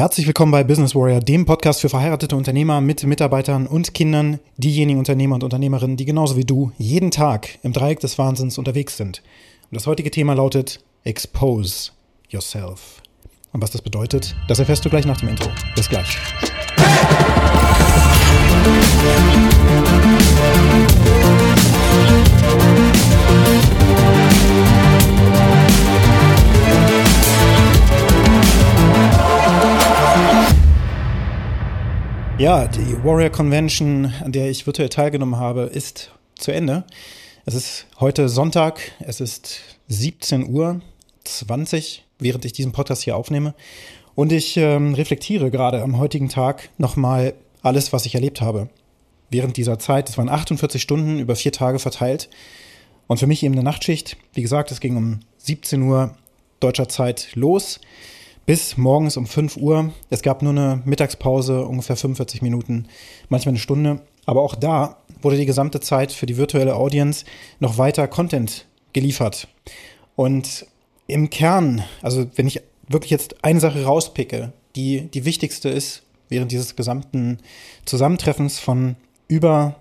Herzlich willkommen bei Business Warrior, dem Podcast für verheiratete Unternehmer mit Mitarbeitern und Kindern, diejenigen Unternehmer und Unternehmerinnen, die genauso wie du jeden Tag im Dreieck des Wahnsinns unterwegs sind. Und das heutige Thema lautet Expose Yourself. Und was das bedeutet, das erfährst du gleich nach dem Intro. Bis gleich. Ja, die Warrior Convention, an der ich virtuell teilgenommen habe, ist zu Ende. Es ist heute Sonntag, es ist 17 Uhr 20, während ich diesen Podcast hier aufnehme. Und ich ähm, reflektiere gerade am heutigen Tag nochmal alles, was ich erlebt habe. Während dieser Zeit, es waren 48 Stunden über vier Tage verteilt. Und für mich eben eine Nachtschicht. Wie gesagt, es ging um 17 Uhr deutscher Zeit los bis morgens um 5 Uhr. Es gab nur eine Mittagspause, ungefähr 45 Minuten, manchmal eine Stunde. Aber auch da wurde die gesamte Zeit für die virtuelle Audience noch weiter Content geliefert. Und im Kern, also wenn ich wirklich jetzt eine Sache rauspicke, die die wichtigste ist während dieses gesamten Zusammentreffens von über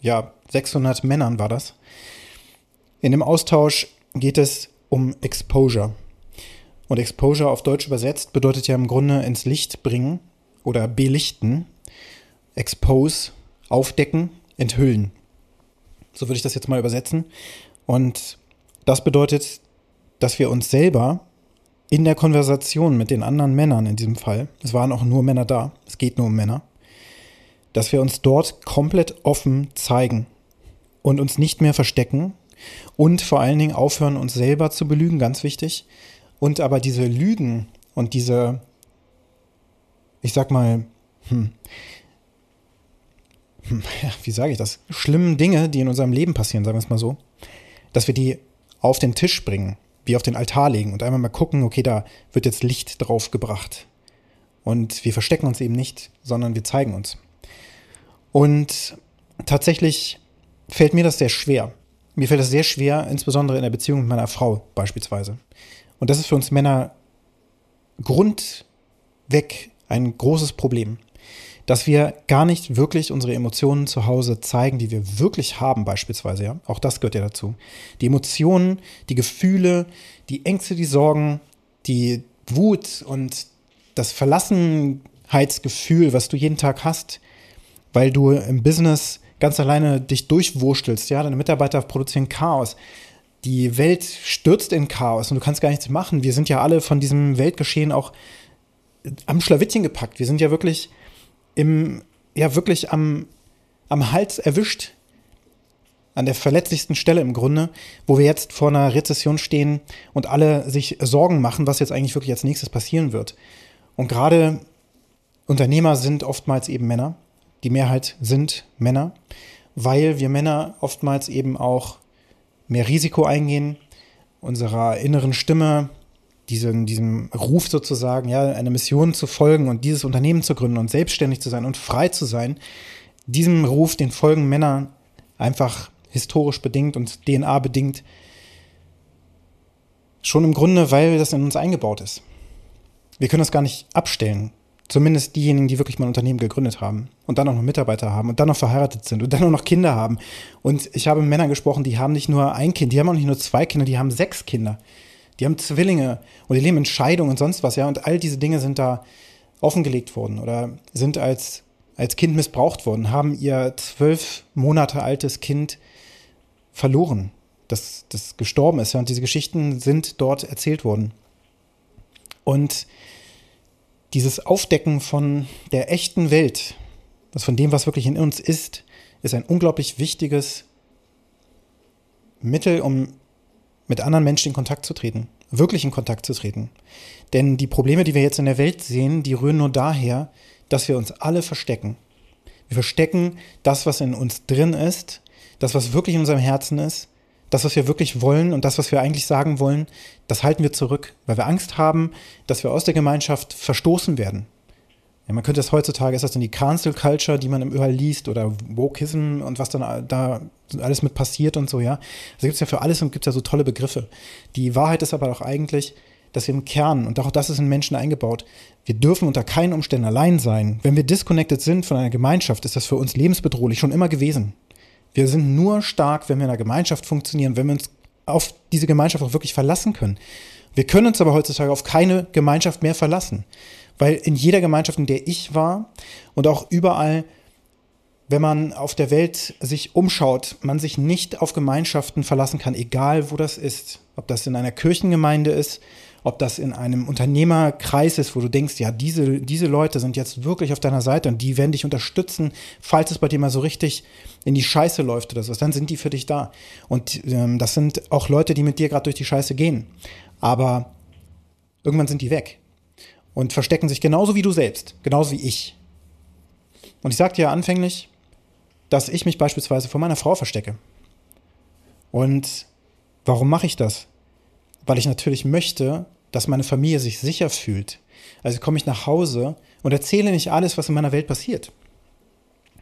ja, 600 Männern war das. In dem Austausch geht es um Exposure. Und Exposure auf Deutsch übersetzt bedeutet ja im Grunde ins Licht bringen oder belichten. Expose, aufdecken, enthüllen. So würde ich das jetzt mal übersetzen. Und das bedeutet, dass wir uns selber in der Konversation mit den anderen Männern in diesem Fall, es waren auch nur Männer da, es geht nur um Männer, dass wir uns dort komplett offen zeigen und uns nicht mehr verstecken und vor allen Dingen aufhören, uns selber zu belügen, ganz wichtig, und aber diese Lügen und diese, ich sag mal, hm, hm, wie sage ich das, schlimmen Dinge, die in unserem Leben passieren, sagen wir es mal so, dass wir die auf den Tisch bringen, wie auf den Altar legen und einmal mal gucken, okay, da wird jetzt Licht drauf gebracht. Und wir verstecken uns eben nicht, sondern wir zeigen uns. Und tatsächlich fällt mir das sehr schwer. Mir fällt das sehr schwer, insbesondere in der Beziehung mit meiner Frau beispielsweise. Und das ist für uns Männer grundweg ein großes Problem, dass wir gar nicht wirklich unsere Emotionen zu Hause zeigen, die wir wirklich haben, beispielsweise. Ja? Auch das gehört ja dazu. Die Emotionen, die Gefühle, die Ängste, die Sorgen, die Wut und das Verlassenheitsgefühl, was du jeden Tag hast, weil du im Business ganz alleine dich durchwurstelst, ja, deine Mitarbeiter produzieren Chaos die Welt stürzt in Chaos und du kannst gar nichts machen. Wir sind ja alle von diesem Weltgeschehen auch am Schlawittchen gepackt. Wir sind ja wirklich im, ja wirklich am, am Hals erwischt. An der verletzlichsten Stelle im Grunde, wo wir jetzt vor einer Rezession stehen und alle sich Sorgen machen, was jetzt eigentlich wirklich als nächstes passieren wird. Und gerade Unternehmer sind oftmals eben Männer. Die Mehrheit sind Männer, weil wir Männer oftmals eben auch mehr Risiko eingehen, unserer inneren Stimme, diesen, diesem Ruf sozusagen, ja, eine Mission zu folgen und dieses Unternehmen zu gründen und selbstständig zu sein und frei zu sein, diesem Ruf, den folgen Männer einfach historisch bedingt und DNA bedingt, schon im Grunde, weil das in uns eingebaut ist. Wir können das gar nicht abstellen. Zumindest diejenigen, die wirklich mal ein Unternehmen gegründet haben und dann auch noch Mitarbeiter haben und dann noch verheiratet sind und dann auch noch Kinder haben. Und ich habe mit Männern gesprochen, die haben nicht nur ein Kind, die haben auch nicht nur zwei Kinder, die haben sechs Kinder. Die haben Zwillinge und die leben in Scheidung und sonst was, ja. Und all diese Dinge sind da offengelegt worden oder sind als, als Kind missbraucht worden, haben ihr zwölf Monate altes Kind verloren, das, das gestorben ist. Ja. Und diese Geschichten sind dort erzählt worden. Und dieses Aufdecken von der echten Welt, das von dem, was wirklich in uns ist, ist ein unglaublich wichtiges Mittel, um mit anderen Menschen in Kontakt zu treten, wirklich in Kontakt zu treten. Denn die Probleme, die wir jetzt in der Welt sehen, die rühren nur daher, dass wir uns alle verstecken. Wir verstecken das, was in uns drin ist, das, was wirklich in unserem Herzen ist, das, was wir wirklich wollen und das, was wir eigentlich sagen wollen, das halten wir zurück, weil wir Angst haben, dass wir aus der Gemeinschaft verstoßen werden. Ja, man könnte das heutzutage, ist das dann die Cancel Culture, die man überall liest oder Wokeism und was dann da alles mit passiert und so, ja. Also gibt es ja für alles und gibt es ja so tolle Begriffe. Die Wahrheit ist aber doch eigentlich, dass wir im Kern, und auch das ist in Menschen eingebaut, wir dürfen unter keinen Umständen allein sein. Wenn wir disconnected sind von einer Gemeinschaft, ist das für uns lebensbedrohlich schon immer gewesen. Wir sind nur stark, wenn wir in einer Gemeinschaft funktionieren, wenn wir uns auf diese Gemeinschaft auch wirklich verlassen können. Wir können uns aber heutzutage auf keine Gemeinschaft mehr verlassen, weil in jeder Gemeinschaft, in der ich war und auch überall, wenn man auf der Welt sich umschaut, man sich nicht auf Gemeinschaften verlassen kann, egal wo das ist. Ob das in einer Kirchengemeinde ist, ob das in einem Unternehmerkreis ist, wo du denkst, ja, diese, diese Leute sind jetzt wirklich auf deiner Seite und die werden dich unterstützen, falls es bei dir mal so richtig in die Scheiße läuft oder so, dann sind die für dich da. Und ähm, das sind auch Leute, die mit dir gerade durch die Scheiße gehen. Aber irgendwann sind die weg und verstecken sich genauso wie du selbst, genauso wie ich. Und ich sagte ja anfänglich, dass ich mich beispielsweise vor meiner Frau verstecke. Und warum mache ich das? Weil ich natürlich möchte, dass meine Familie sich sicher fühlt. Also komme ich nach Hause und erzähle nicht alles, was in meiner Welt passiert.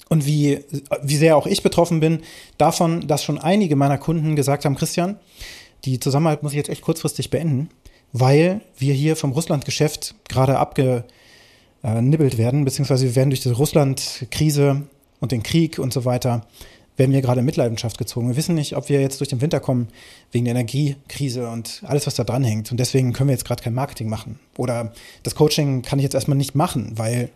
Und wie, wie sehr auch ich betroffen bin davon, dass schon einige meiner Kunden gesagt haben, Christian, die Zusammenarbeit muss ich jetzt echt kurzfristig beenden, weil wir hier vom Russland-Geschäft gerade abgenibbelt werden, beziehungsweise wir werden durch die Russland-Krise und den Krieg und so weiter, werden wir gerade in Mitleidenschaft gezogen. Wir wissen nicht, ob wir jetzt durch den Winter kommen wegen der Energiekrise und alles, was da dran hängt. Und deswegen können wir jetzt gerade kein Marketing machen. Oder das Coaching kann ich jetzt erstmal nicht machen, weil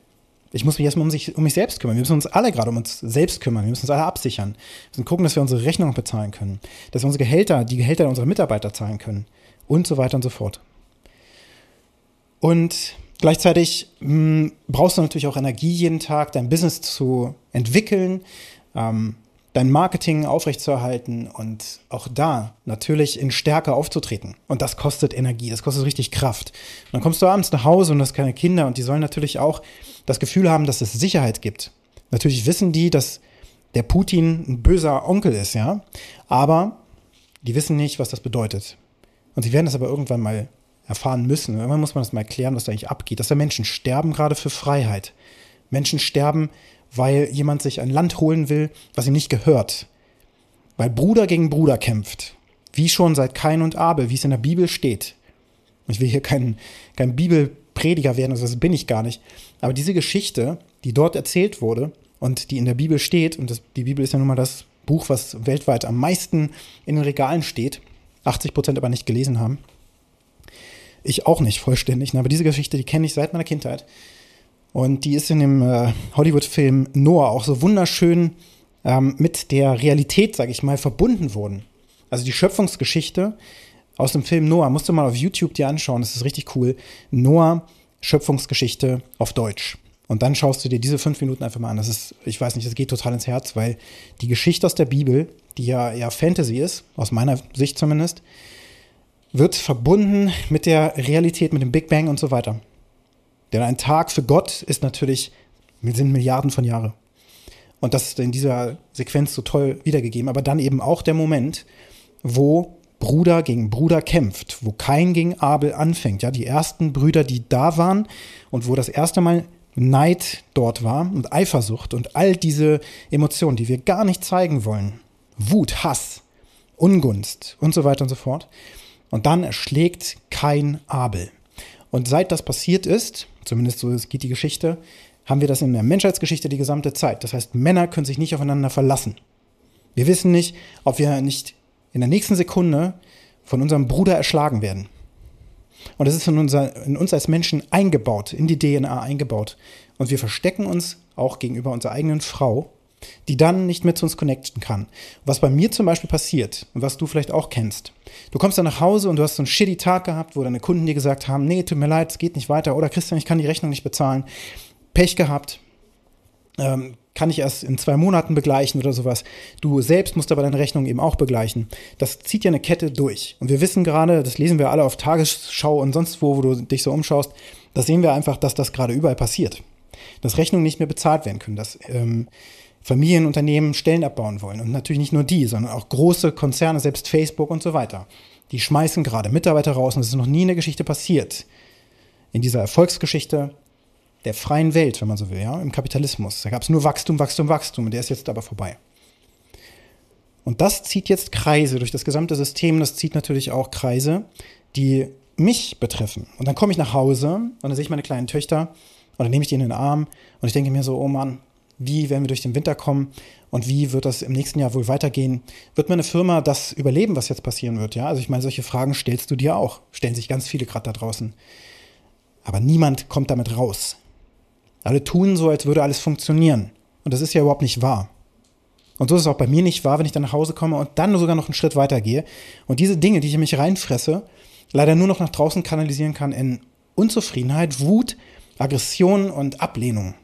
ich muss mich erstmal um, sich, um mich selbst kümmern. Wir müssen uns alle gerade um uns selbst kümmern. Wir müssen uns alle absichern. Wir müssen gucken, dass wir unsere Rechnungen bezahlen können. Dass wir unsere Gehälter, die Gehälter unserer Mitarbeiter zahlen können. Und so weiter und so fort. Und gleichzeitig mh, hm, brauchst du natürlich auch Energie jeden Tag, dein Business zu entwickeln, ähm, dein Marketing aufrechtzuerhalten und auch da natürlich in Stärke aufzutreten. Und das kostet Energie, das kostet richtig Kraft. Und dann kommst du abends nach Hause und hast keine Kinder und die sollen natürlich auch das Gefühl haben, dass es Sicherheit gibt. Natürlich wissen die, dass der Putin ein böser Onkel ist, ja, aber die wissen nicht, was das bedeutet. Und sie werden das aber irgendwann mal erfahren müssen. Irgendwann muss man das mal erklären, was da eigentlich abgeht. Dass da Menschen sterben gerade für Freiheit. Menschen sterben weil jemand sich ein Land holen will, was ihm nicht gehört. Weil Bruder gegen Bruder kämpft. Wie schon seit Kain und Abel, wie es in der Bibel steht. Ich will hier kein, kein Bibelprediger werden, also das bin ich gar nicht. Aber diese Geschichte, die dort erzählt wurde und die in der Bibel steht, und das, die Bibel ist ja nun mal das Buch, was weltweit am meisten in den Regalen steht, 80 Prozent aber nicht gelesen haben. Ich auch nicht vollständig, aber diese Geschichte, die kenne ich seit meiner Kindheit. Und die ist in dem äh, Hollywood-Film Noah auch so wunderschön ähm, mit der Realität, sage ich mal, verbunden worden. Also die Schöpfungsgeschichte aus dem Film Noah, musst du mal auf YouTube dir anschauen, das ist richtig cool. Noah, Schöpfungsgeschichte auf Deutsch. Und dann schaust du dir diese fünf Minuten einfach mal an. Das ist, ich weiß nicht, das geht total ins Herz, weil die Geschichte aus der Bibel, die ja eher Fantasy ist, aus meiner Sicht zumindest, wird verbunden mit der Realität, mit dem Big Bang und so weiter. Denn ein Tag für Gott ist natürlich, sind Milliarden von Jahren. Und das ist in dieser Sequenz so toll wiedergegeben. Aber dann eben auch der Moment, wo Bruder gegen Bruder kämpft, wo Kain gegen Abel anfängt. Ja, die ersten Brüder, die da waren und wo das erste Mal Neid dort war und Eifersucht und all diese Emotionen, die wir gar nicht zeigen wollen. Wut, Hass, Ungunst und so weiter und so fort. Und dann erschlägt Kain Abel. Und seit das passiert ist, zumindest so geht die Geschichte, haben wir das in der Menschheitsgeschichte die gesamte Zeit. Das heißt, Männer können sich nicht aufeinander verlassen. Wir wissen nicht, ob wir nicht in der nächsten Sekunde von unserem Bruder erschlagen werden. Und das ist in, unser, in uns als Menschen eingebaut, in die DNA eingebaut. Und wir verstecken uns auch gegenüber unserer eigenen Frau die dann nicht mehr zu uns connecten kann. Was bei mir zum Beispiel passiert und was du vielleicht auch kennst. Du kommst dann nach Hause und du hast so einen shitty Tag gehabt, wo deine Kunden dir gesagt haben, nee, tut mir leid, es geht nicht weiter. Oder Christian, ich kann die Rechnung nicht bezahlen. Pech gehabt. Ähm, kann ich erst in zwei Monaten begleichen oder sowas. Du selbst musst aber deine Rechnung eben auch begleichen. Das zieht ja eine Kette durch. Und wir wissen gerade, das lesen wir alle auf Tagesschau und sonst wo, wo du dich so umschaust, da sehen wir einfach, dass das gerade überall passiert. Dass Rechnungen nicht mehr bezahlt werden können, dass ähm, Familienunternehmen Stellen abbauen wollen. Und natürlich nicht nur die, sondern auch große Konzerne, selbst Facebook und so weiter. Die schmeißen gerade Mitarbeiter raus und es ist noch nie in der Geschichte passiert. In dieser Erfolgsgeschichte der freien Welt, wenn man so will, ja, im Kapitalismus. Da gab es nur Wachstum, Wachstum, Wachstum und der ist jetzt aber vorbei. Und das zieht jetzt Kreise durch das gesamte System. Das zieht natürlich auch Kreise, die mich betreffen. Und dann komme ich nach Hause und dann sehe ich meine kleinen Töchter und dann nehme ich die in den Arm und ich denke mir so, oh Mann, wie werden wir durch den Winter kommen und wie wird das im nächsten Jahr wohl weitergehen? Wird meine Firma das überleben, was jetzt passieren wird? Ja, also ich meine, solche Fragen stellst du dir auch. Stellen sich ganz viele gerade da draußen. Aber niemand kommt damit raus. Alle tun so, als würde alles funktionieren. Und das ist ja überhaupt nicht wahr. Und so ist es auch bei mir nicht wahr, wenn ich dann nach Hause komme und dann sogar noch einen Schritt weiter gehe und diese Dinge, die ich in mich reinfresse, leider nur noch nach draußen kanalisieren kann in Unzufriedenheit, Wut, Aggression und Ablehnung.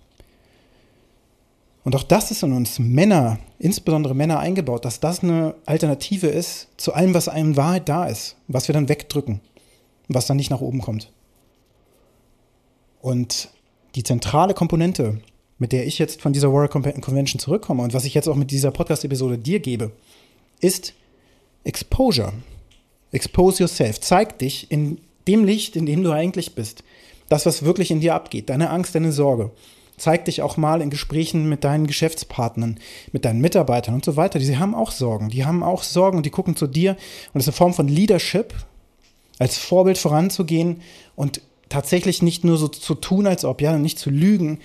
Und auch das ist in uns Männer, insbesondere Männer eingebaut, dass das eine Alternative ist zu allem, was in Wahrheit da ist, was wir dann wegdrücken, was dann nicht nach oben kommt. Und die zentrale Komponente, mit der ich jetzt von dieser Warrior Convention zurückkomme und was ich jetzt auch mit dieser Podcast-Episode dir gebe, ist Exposure. Expose yourself. Zeig dich in dem Licht, in dem du eigentlich bist. Das, was wirklich in dir abgeht. Deine Angst, deine Sorge. Zeig dich auch mal in Gesprächen mit deinen Geschäftspartnern, mit deinen Mitarbeitern und so weiter. Die haben auch Sorgen. Die haben auch Sorgen und die gucken zu dir. Und es ist eine Form von Leadership, als Vorbild voranzugehen und tatsächlich nicht nur so zu tun, als ob, ja, nicht zu lügen,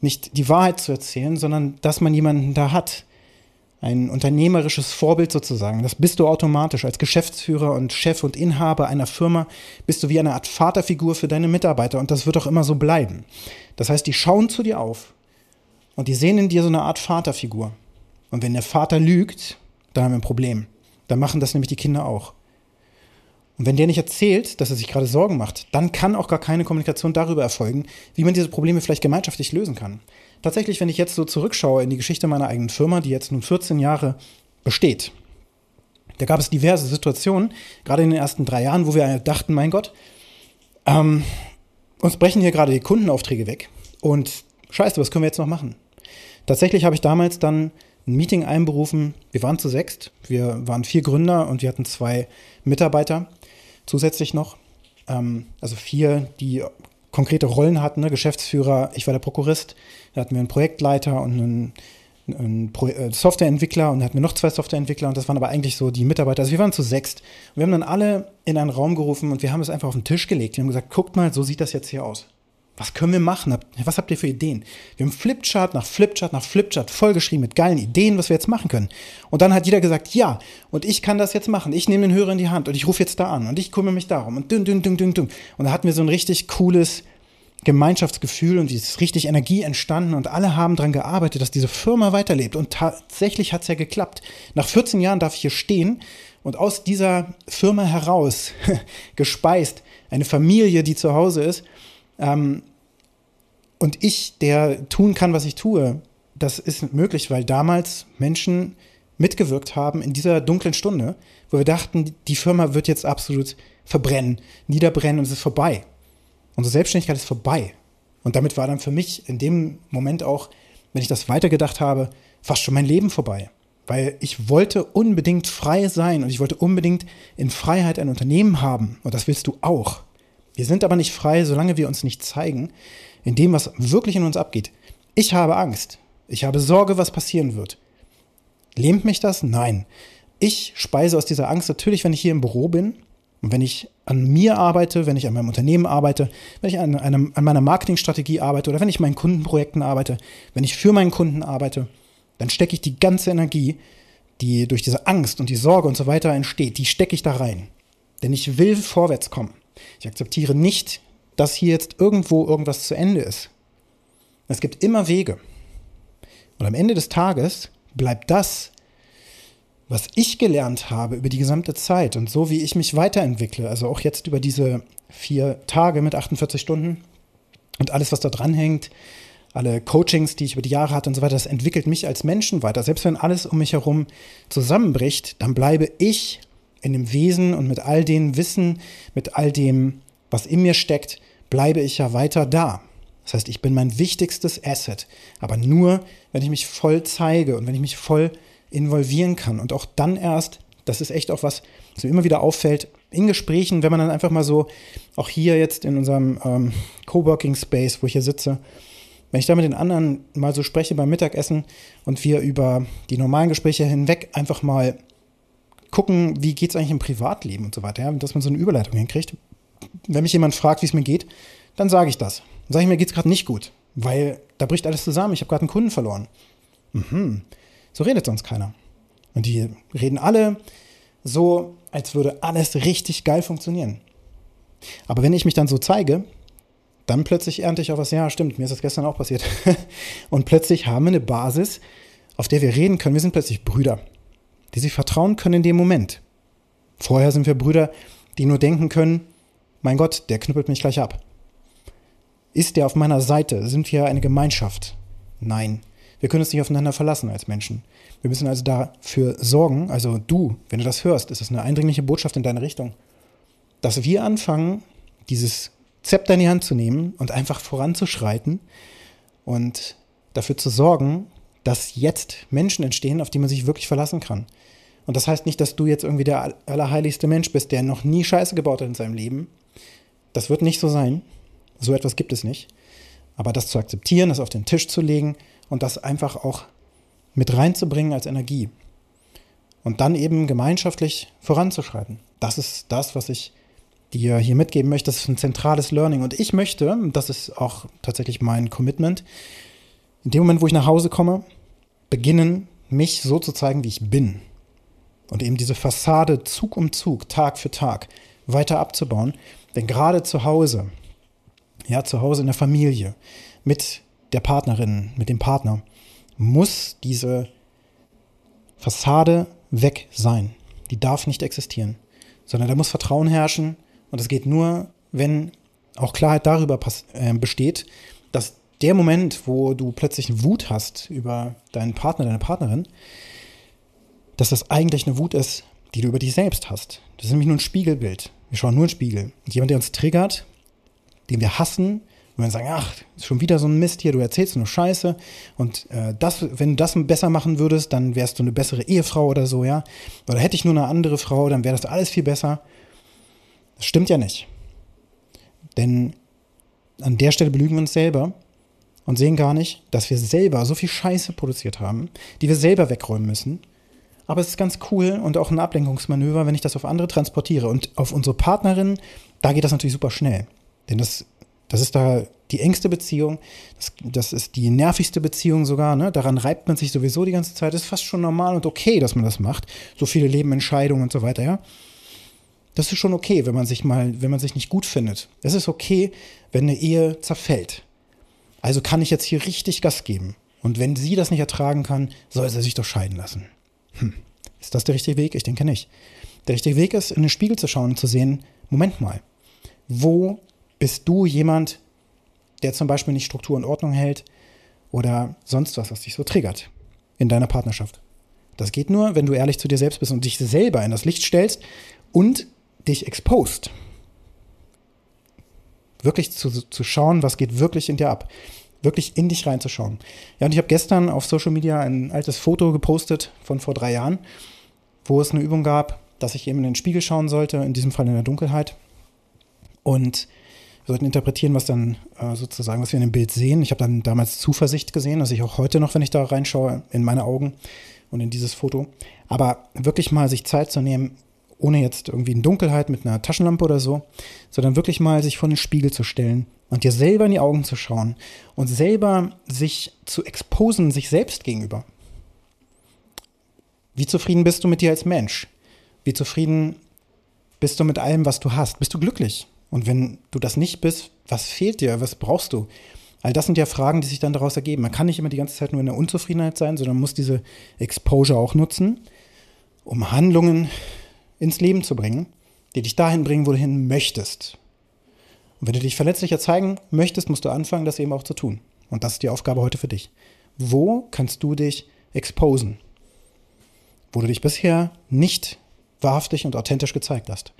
nicht die Wahrheit zu erzählen, sondern dass man jemanden da hat, ein unternehmerisches Vorbild sozusagen. Das bist du automatisch. Als Geschäftsführer und Chef und Inhaber einer Firma bist du wie eine Art Vaterfigur für deine Mitarbeiter und das wird auch immer so bleiben. Das heißt, die schauen zu dir auf und die sehen in dir so eine Art Vaterfigur. Und wenn der Vater lügt, dann haben wir ein Problem. Dann machen das nämlich die Kinder auch. Und wenn der nicht erzählt, dass er sich gerade Sorgen macht, dann kann auch gar keine Kommunikation darüber erfolgen, wie man diese Probleme vielleicht gemeinschaftlich lösen kann. Tatsächlich, wenn ich jetzt so zurückschaue in die Geschichte meiner eigenen Firma, die jetzt nun 14 Jahre besteht, da gab es diverse Situationen, gerade in den ersten drei Jahren, wo wir dachten, mein Gott, ähm, uns brechen hier gerade die Kundenaufträge weg und scheiße, was können wir jetzt noch machen? Tatsächlich habe ich damals dann ein Meeting einberufen. Wir waren zu sechst. Wir waren vier Gründer und wir hatten zwei Mitarbeiter zusätzlich noch. Ähm, also vier, die konkrete Rollen hatten, ne? Geschäftsführer, ich war der Prokurist, da hatten wir einen Projektleiter und einen, einen äh, Softwareentwickler und da hatten wir noch zwei Softwareentwickler und das waren aber eigentlich so die Mitarbeiter. Also wir waren zu sechst. Und wir haben dann alle in einen Raum gerufen und wir haben es einfach auf den Tisch gelegt. Wir haben gesagt, guckt mal, so sieht das jetzt hier aus. Was können wir machen? Was habt ihr für Ideen? Wir haben Flipchart nach Flipchart nach Flipchart vollgeschrieben mit geilen Ideen, was wir jetzt machen können. Und dann hat jeder gesagt, ja, und ich kann das jetzt machen. Ich nehme den Hörer in die Hand und ich rufe jetzt da an und ich kümmere mich darum und dünn, dünn, dünn, dünn, dünn. Und da hatten wir so ein richtig cooles Gemeinschaftsgefühl und ist richtig Energie entstanden und alle haben daran gearbeitet, dass diese Firma weiterlebt. Und tatsächlich hat es ja geklappt. Nach 14 Jahren darf ich hier stehen und aus dieser Firma heraus gespeist eine Familie, die zu Hause ist, ähm, und ich, der tun kann, was ich tue, das ist möglich, weil damals Menschen mitgewirkt haben in dieser dunklen Stunde, wo wir dachten, die Firma wird jetzt absolut verbrennen, niederbrennen und es ist vorbei. Unsere Selbstständigkeit ist vorbei. Und damit war dann für mich in dem Moment auch, wenn ich das weitergedacht habe, fast schon mein Leben vorbei. Weil ich wollte unbedingt frei sein und ich wollte unbedingt in Freiheit ein Unternehmen haben. Und das willst du auch. Wir sind aber nicht frei, solange wir uns nicht zeigen, in dem, was wirklich in uns abgeht. Ich habe Angst. Ich habe Sorge, was passieren wird. Lähmt mich das? Nein. Ich speise aus dieser Angst natürlich, wenn ich hier im Büro bin und wenn ich an mir arbeite, wenn ich an meinem Unternehmen arbeite, wenn ich an, einem, an meiner Marketingstrategie arbeite oder wenn ich an meinen Kundenprojekten arbeite, wenn ich für meinen Kunden arbeite, dann stecke ich die ganze Energie, die durch diese Angst und die Sorge und so weiter entsteht, die stecke ich da rein. Denn ich will vorwärts kommen. Ich akzeptiere nicht dass hier jetzt irgendwo irgendwas zu Ende ist. Es gibt immer Wege. Und am Ende des Tages bleibt das, was ich gelernt habe über die gesamte Zeit und so wie ich mich weiterentwickle, also auch jetzt über diese vier Tage mit 48 Stunden und alles, was da dran hängt, alle Coachings, die ich über die Jahre hatte und so weiter, das entwickelt mich als Menschen weiter. Selbst wenn alles um mich herum zusammenbricht, dann bleibe ich in dem Wesen und mit all dem Wissen, mit all dem, was in mir steckt, bleibe ich ja weiter da. Das heißt, ich bin mein wichtigstes Asset, aber nur, wenn ich mich voll zeige und wenn ich mich voll involvieren kann. Und auch dann erst, das ist echt auch was, was mir immer wieder auffällt, in Gesprächen, wenn man dann einfach mal so, auch hier jetzt in unserem ähm, Coworking Space, wo ich hier sitze, wenn ich da mit den anderen mal so spreche beim Mittagessen und wir über die normalen Gespräche hinweg einfach mal gucken, wie geht es eigentlich im Privatleben und so weiter, ja, dass man so eine Überleitung hinkriegt, wenn mich jemand fragt, wie es mir geht, dann sage ich das. Dann sage ich mir, geht es gerade nicht gut, weil da bricht alles zusammen. Ich habe gerade einen Kunden verloren. Mhm. So redet sonst keiner. Und die reden alle so, als würde alles richtig geil funktionieren. Aber wenn ich mich dann so zeige, dann plötzlich ernte ich auch was, ja, stimmt, mir ist das gestern auch passiert. Und plötzlich haben wir eine Basis, auf der wir reden können. Wir sind plötzlich Brüder, die sich vertrauen können in dem Moment. Vorher sind wir Brüder, die nur denken können, mein Gott, der knüppelt mich gleich ab. Ist der auf meiner Seite? Sind wir eine Gemeinschaft? Nein. Wir können uns nicht aufeinander verlassen als Menschen. Wir müssen also dafür sorgen, also du, wenn du das hörst, ist das eine eindringliche Botschaft in deine Richtung, dass wir anfangen, dieses Zepter in die Hand zu nehmen und einfach voranzuschreiten und dafür zu sorgen, dass jetzt Menschen entstehen, auf die man sich wirklich verlassen kann. Und das heißt nicht, dass du jetzt irgendwie der allerheiligste Mensch bist, der noch nie Scheiße gebaut hat in seinem Leben. Das wird nicht so sein. So etwas gibt es nicht. Aber das zu akzeptieren, das auf den Tisch zu legen und das einfach auch mit reinzubringen als Energie. Und dann eben gemeinschaftlich voranzuschreiten. Das ist das, was ich dir hier mitgeben möchte. Das ist ein zentrales Learning. Und ich möchte, das ist auch tatsächlich mein Commitment, in dem Moment, wo ich nach Hause komme, beginnen, mich so zu zeigen, wie ich bin. Und eben diese Fassade Zug um Zug, Tag für Tag weiter abzubauen. Denn gerade zu Hause, ja, zu Hause in der Familie, mit der Partnerin, mit dem Partner, muss diese Fassade weg sein. Die darf nicht existieren, sondern da muss Vertrauen herrschen und es geht nur, wenn auch Klarheit darüber äh, besteht, dass der Moment, wo du plötzlich Wut hast über deinen Partner, deine Partnerin, dass das eigentlich eine Wut ist, die du über dich selbst hast. Das ist nämlich nur ein Spiegelbild. Wir schauen nur einen Spiegel. Und jemand, der uns triggert, den wir hassen, und dann sagen, ach, ist schon wieder so ein Mist hier, du erzählst nur Scheiße. Und äh, das, wenn du das besser machen würdest, dann wärst du eine bessere Ehefrau oder so, ja. Oder hätte ich nur eine andere Frau, dann wäre das alles viel besser. Das stimmt ja nicht. Denn an der Stelle belügen wir uns selber und sehen gar nicht, dass wir selber so viel Scheiße produziert haben, die wir selber wegräumen müssen. Aber es ist ganz cool und auch ein Ablenkungsmanöver, wenn ich das auf andere transportiere. Und auf unsere Partnerin, da geht das natürlich super schnell. Denn das das ist da die engste Beziehung. Das, das ist die nervigste Beziehung sogar. Ne? Daran reibt man sich sowieso die ganze Zeit. Das ist fast schon normal und okay, dass man das macht. So viele Lebenentscheidungen und so weiter, ja. Das ist schon okay, wenn man sich mal, wenn man sich nicht gut findet. Es ist okay, wenn eine Ehe zerfällt. Also kann ich jetzt hier richtig Gas geben. Und wenn sie das nicht ertragen kann, soll sie sich doch scheiden lassen. Hm. Ist das der richtige Weg? Ich denke nicht. Der richtige Weg ist, in den Spiegel zu schauen und zu sehen, Moment mal, wo bist du jemand, der zum Beispiel nicht Struktur und Ordnung hält oder sonst was, was dich so triggert in deiner Partnerschaft? Das geht nur, wenn du ehrlich zu dir selbst bist und dich selber in das Licht stellst und dich exposed. Wirklich zu, zu schauen, was geht wirklich in dir ab. Wirklich in dich reinzuschauen. Ja, und ich habe gestern auf Social Media ein altes Foto gepostet von vor drei Jahren, wo es eine Übung gab, dass ich eben in den Spiegel schauen sollte, in diesem Fall in der Dunkelheit. Und wir sollten interpretieren, was dann äh, sozusagen, was wir in dem Bild sehen. Ich habe dann damals Zuversicht gesehen, dass ich auch heute noch, wenn ich da reinschaue, in meine Augen und in dieses Foto. Aber wirklich mal sich Zeit zu nehmen, ohne jetzt irgendwie in Dunkelheit mit einer Taschenlampe oder so, sondern wirklich mal sich vor den Spiegel zu stellen und dir selber in die Augen zu schauen und selber sich zu exposen, sich selbst gegenüber. Wie zufrieden bist du mit dir als Mensch? Wie zufrieden bist du mit allem, was du hast? Bist du glücklich? Und wenn du das nicht bist, was fehlt dir? Was brauchst du? All das sind ja Fragen, die sich dann daraus ergeben. Man kann nicht immer die ganze Zeit nur in der Unzufriedenheit sein, sondern muss diese Exposure auch nutzen, um Handlungen ins Leben zu bringen, die dich dahin bringen, wo du hin möchtest. Und wenn du dich verletzlicher zeigen möchtest, musst du anfangen, das eben auch zu tun. Und das ist die Aufgabe heute für dich. Wo kannst du dich exposen? Wo du dich bisher nicht wahrhaftig und authentisch gezeigt hast.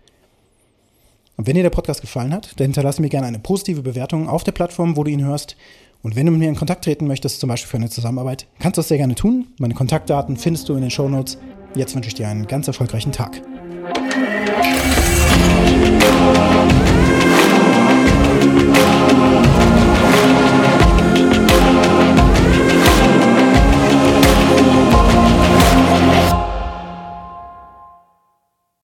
Und wenn dir der Podcast gefallen hat, dann hinterlasse mir gerne eine positive Bewertung auf der Plattform, wo du ihn hörst. Und wenn du mit mir in Kontakt treten möchtest, zum Beispiel für eine Zusammenarbeit, kannst du das sehr gerne tun. Meine Kontaktdaten findest du in den Show Notes. Jetzt wünsche ich dir einen ganz erfolgreichen Tag. Thank you.